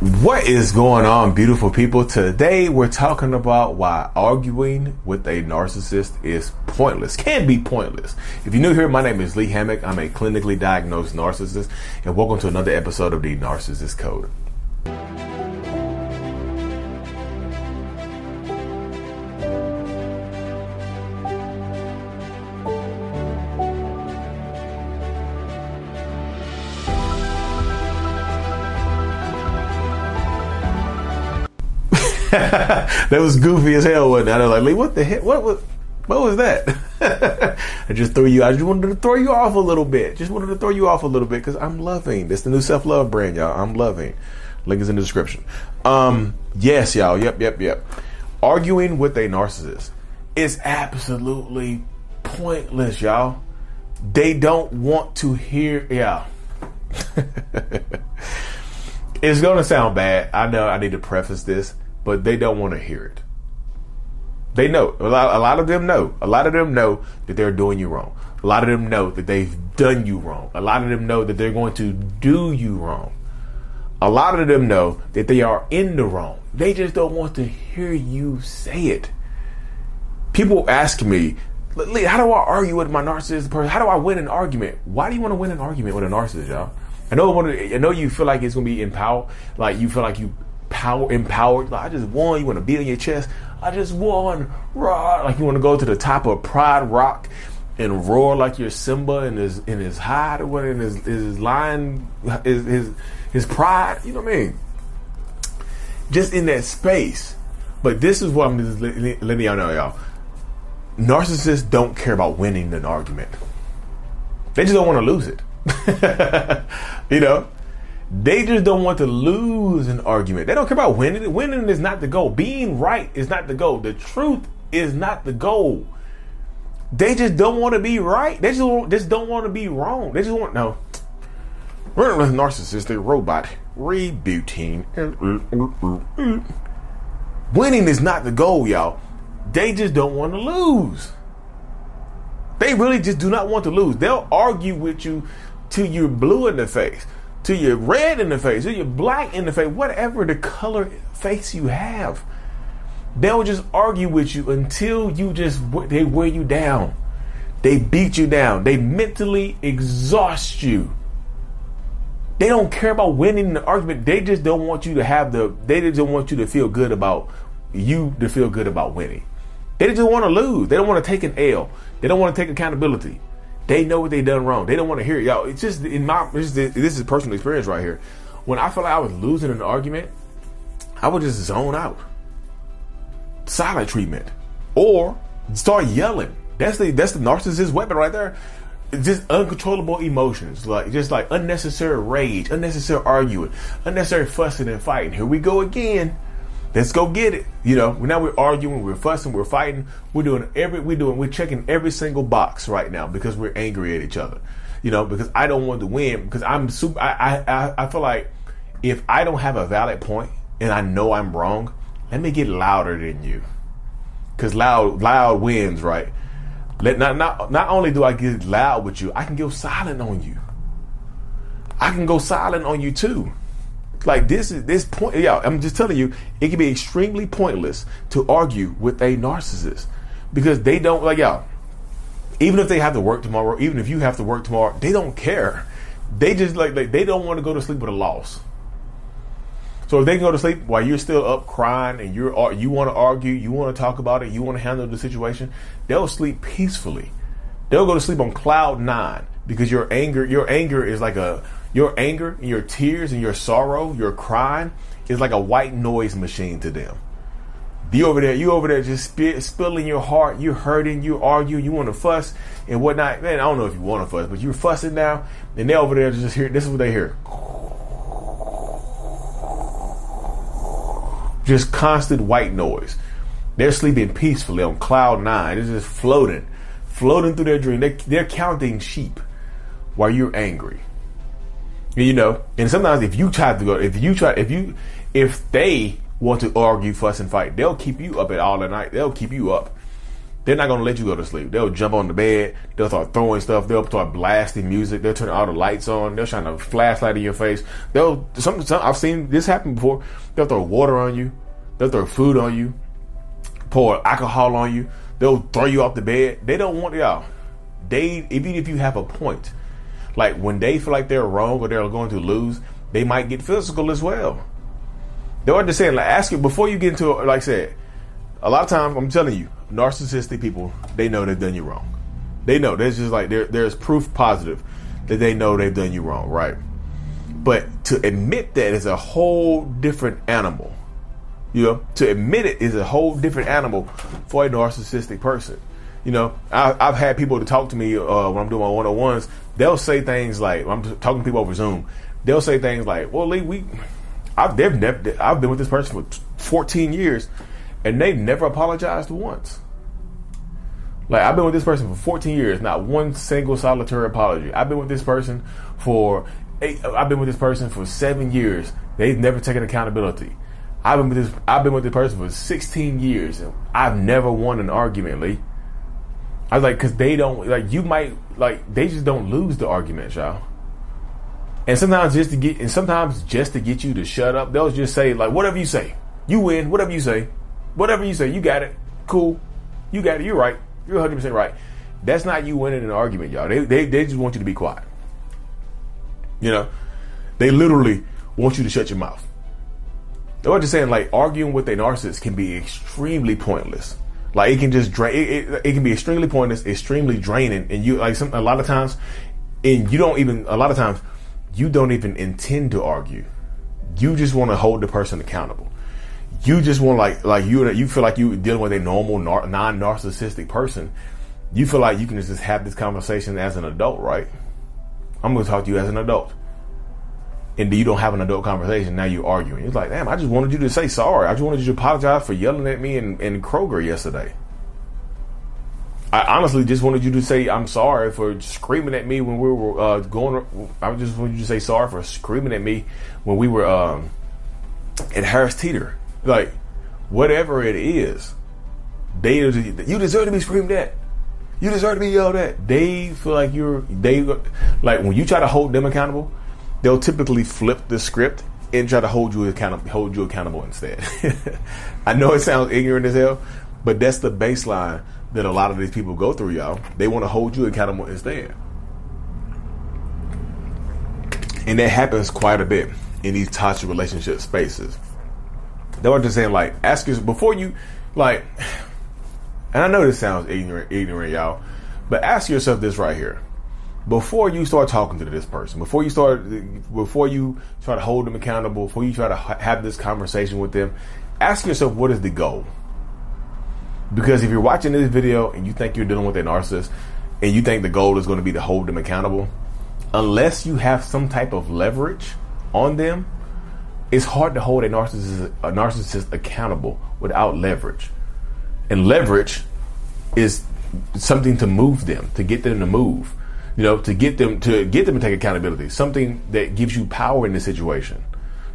What is going on, beautiful people? Today we're talking about why arguing with a narcissist is pointless, can be pointless. If you're new here, my name is Lee Hammock. I'm a clinically diagnosed narcissist, and welcome to another episode of the Narcissist Code. that was goofy as hell, wasn't it? I was like, what the heck? What was? What was that? I just threw you. I just wanted to throw you off a little bit. Just wanted to throw you off a little bit because I'm loving. This the new self love brand, y'all. I'm loving. Link is in the description. Um, yes, y'all. Yep, yep, yep. Arguing with a narcissist is absolutely pointless, y'all. They don't want to hear. Yeah. it's gonna sound bad. I know. I need to preface this but they don't want to hear it. They know. A lot, a lot of them know. A lot of them know that they're doing you wrong. A lot of them know that they've done you wrong. A lot of them know that they're going to do you wrong. A lot of them know that they are in the wrong. They just don't want to hear you say it. People ask me, how do I argue with my narcissist person? How do I win an argument? Why do you want to win an argument with a narcissist, y'all? I know, I know you feel like it's going to be empowered, like you feel like you power empowered. Like, I just won. You want to beat on your chest. I just won. Roar. Like you want to go to the top of Pride Rock and roar like your Simba in his in his hide or what in his his lion his his his pride. You know what I mean? Just in that space. But this is what I'm just letting y'all know, y'all. Narcissists don't care about winning an argument. They just don't want to lose it. you know, they just don't want to lose an argument. They don't care about winning. Winning is not the goal. Being right is not the goal. The truth is not the goal. They just don't want to be right. They just, just don't want to be wrong. They just want no. We're a narcissistic robot rebooting. Winning is not the goal, y'all. They just don't want to lose. They really just do not want to lose. They'll argue with you till you're blue in the face to your red in the face, to your black in the face, whatever the color face you have. They'll just argue with you until you just they wear you down. They beat you down. They mentally exhaust you. They don't care about winning the argument. They just don't want you to have the. They just don't want you to feel good about you to feel good about winning. They just want to lose. They don't want to take an L. They don't want to take accountability. They know what they done wrong. They don't want to hear it. Yo, it's just in my this is, this is personal experience right here. When I felt like I was losing an argument, I would just zone out. Silent treatment. Or start yelling. That's the that's the narcissist weapon right there. Just uncontrollable emotions, like just like unnecessary rage, unnecessary arguing, unnecessary fussing and fighting. Here we go again. Let's go get it. You know, now we're arguing, we're fussing, we're fighting. We're doing every, we're doing, we're checking every single box right now because we're angry at each other. You know, because I don't want to win because I'm super. I, I, I feel like if I don't have a valid point and I know I'm wrong, let me get louder than you. Because loud, loud wins, right? Let not not not only do I get loud with you, I can go silent on you. I can go silent on you too. Like this is this point. Yeah, I'm just telling you, it can be extremely pointless to argue with a narcissist because they don't like y'all. Even if they have to work tomorrow, even if you have to work tomorrow, they don't care. They just like, like they don't want to go to sleep with a loss. So if they can go to sleep while you're still up crying and you're uh, you want to argue, you want to talk about it, you want to handle the situation, they'll sleep peacefully. They'll go to sleep on cloud nine because your anger, your anger is like a your anger and your tears and your sorrow, your crying is like a white noise machine to them. You over there, you over there just sp- spilling your heart, you're hurting, you argue, you want to fuss and whatnot. Man, I don't know if you want to fuss, but you're fussing now, and they're over there just hear. This is what they hear. Just constant white noise. They're sleeping peacefully on cloud nine. They're just floating, floating through their dream. They, they're counting sheep while you're angry. You know, and sometimes if you try to go, if you try, if you, if they want to argue, fuss, and fight, they'll keep you up at all the night. They'll keep you up. they're not to let you go to sleep. They'll jump on the bed. They'll start throwing stuff. They'll start blasting music. They'll turn all the lights on. They'll shine a flashlight in your face. They'll some, some I've seen this happen before. They'll throw water on you. They'll throw food on you. Pour alcohol on you. They'll throw you off the bed. They don't want y'all. They even if you have a point, like when they feel like they're wrong or they're going to lose, they might get physical as well. They're just saying like ask you before you get into like I said. A lot of times, I'm telling you, narcissistic people, they know they've done you wrong. They know. There's just like there, there's proof positive that they know they've done you wrong, right? But to admit that is a whole different animal. You know, to admit it is a whole different animal for a narcissistic person. You know, I, have had people to talk to me uh, when I'm doing my one on ones. They'll say things like, I'm talking to people over Zoom. They'll say things like, "Well, Lee, we, I've never, I've been with this person for 14 years, and they never apologized once. Like I've been with this person for 14 years, not one single solitary apology. I've been with this person for eight, I've been with this person for seven years. They've never taken accountability. I've been with this I've been with this person for 16 years and I've never won an argument, Lee. I was like, because they don't like you might like they just don't lose the argument, y'all. And sometimes just to get and sometimes just to get you to shut up, they'll just say like whatever you say, you win. Whatever you say, whatever you say, you got it. Cool, you got it. You're right. You're 100 percent right. That's not you winning an argument, y'all. They, they they just want you to be quiet. You know, they literally want you to shut your mouth. They're just saying like arguing with a narcissist can be extremely pointless. Like it can just drain. It, it, it, can be extremely pointless, extremely draining, and you like some a lot of times, and you don't even a lot of times you don't even intend to argue. You just want to hold the person accountable. You just want like like you you feel like you dealing with a normal non narcissistic person. You feel like you can just have this conversation as an adult, right? I'm going to talk to you as an adult and you don't have an adult conversation, now you're arguing. It's like, damn, I just wanted you to say sorry. I just wanted you to apologize for yelling at me in, in Kroger yesterday. I honestly just wanted you to say I'm sorry for screaming at me when we were uh, going. I just wanted you to say sorry for screaming at me when we were um, at Harris Teeter. Like, whatever it is, they you deserve to be screamed at. You deserve to be yelled at. They feel like you're they like when you try to hold them accountable they'll typically flip the script and try to hold you accountable hold you accountable instead. I know it sounds ignorant as hell, but that's the baseline that a lot of these people go through, y'all. They want to hold you accountable instead. And that happens quite a bit in these toxic relationship spaces. They were just saying, like, ask yourself before you, like, and I know this sounds ignorant, ignorant, y'all, but ask yourself this right here before you start talking to this person, before you start, before you try to hold them accountable, before you try to ha- have this conversation with them, ask yourself what is the goal? Because if you're watching this video and you think you're dealing with a narcissist and you think the goal is going to be to hold them accountable, unless you have some type of leverage on them, it's hard to hold a narcissist, a narcissist accountable without leverage. And leverage is something to move them, to get them to move you know, to get them to get them to take accountability, something that gives you power in the situation.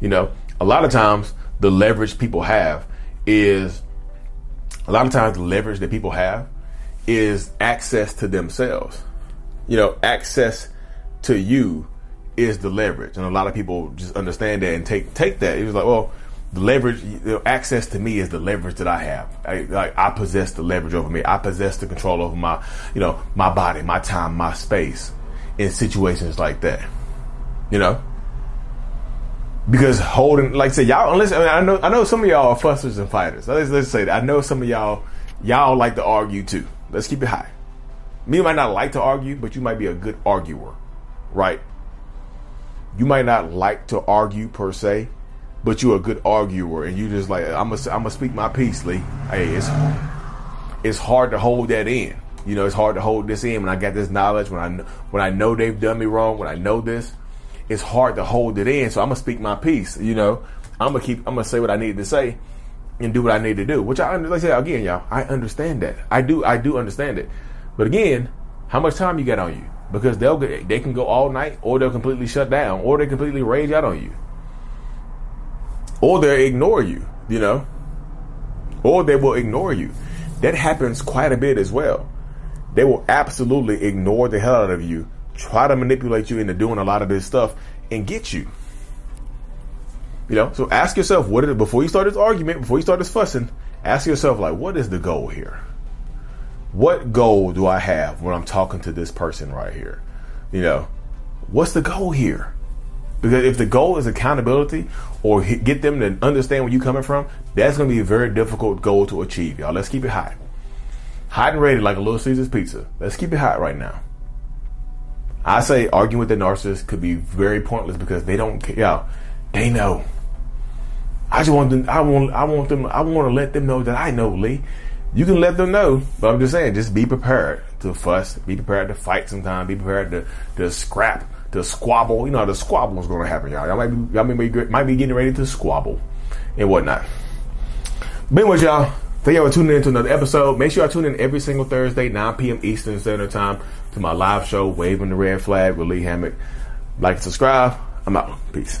You know, a lot of times the leverage people have is a lot of times the leverage that people have is access to themselves. You know, access to you is the leverage, and a lot of people just understand that and take take that. It was like, well, the leverage, know, access to me is the leverage that I have. I, like I possess the leverage over me. I possess the control over my, you know, my body, my time, my space in situations like that. You know, because holding, like I said, y'all. Unless I, mean, I know, I know some of y'all are fussers and fighters. Let's, let's say that. I know some of y'all, y'all like to argue too. Let's keep it high. Me might not like to argue, but you might be a good arguer, right? You might not like to argue per se, but you're a good arguer and you just like I'm gonna I'm gonna speak my piece, Lee. Hey, it's it's hard to hold that in. You know, it's hard to hold this in when I got this knowledge when I when I know they've done me wrong when I know this. It's hard to hold it in, so I'm gonna speak my piece. You know, I'm gonna keep I'm gonna say what I need to say and do what I need to do. Which I like I said again, y'all. I understand that. I do I do understand it. But again, how much time you got on you? Because they'll get they can go all night, or they'll completely shut down, or they completely rage out on you or they'll ignore you, you know, or they will ignore you. that happens quite a bit as well. They will absolutely ignore the hell out of you, try to manipulate you into doing a lot of this stuff, and get you. You know, so ask yourself what is it before you start this argument, before you start this fussing, ask yourself like, what is the goal here? What goal do I have when I'm talking to this person right here? You know, what's the goal here? Because if the goal is accountability or get them to understand where you're coming from, that's going to be a very difficult goal to achieve, y'all. Let's keep it high. Hot and ready like a Little Caesars pizza. Let's keep it hot right now. I say arguing with the narcissist could be very pointless because they don't care. Y'all, they know. I just want them. I want. I want them. I want to let them know that I know, Lee. You can let them know, but I'm just saying, just be prepared to fuss, be prepared to fight Sometimes be prepared to, to scrap, to squabble. You know, the squabble is going to happen, y'all. Y'all might be, y'all might be, might be getting ready to squabble and whatnot. But anyways, y'all, thank y'all for tuning in to another episode. Make sure y'all tune in every single Thursday, 9 p.m. Eastern Standard Time, to my live show, Waving the Red Flag with Lee Hammock. Like and subscribe. I'm out. Peace.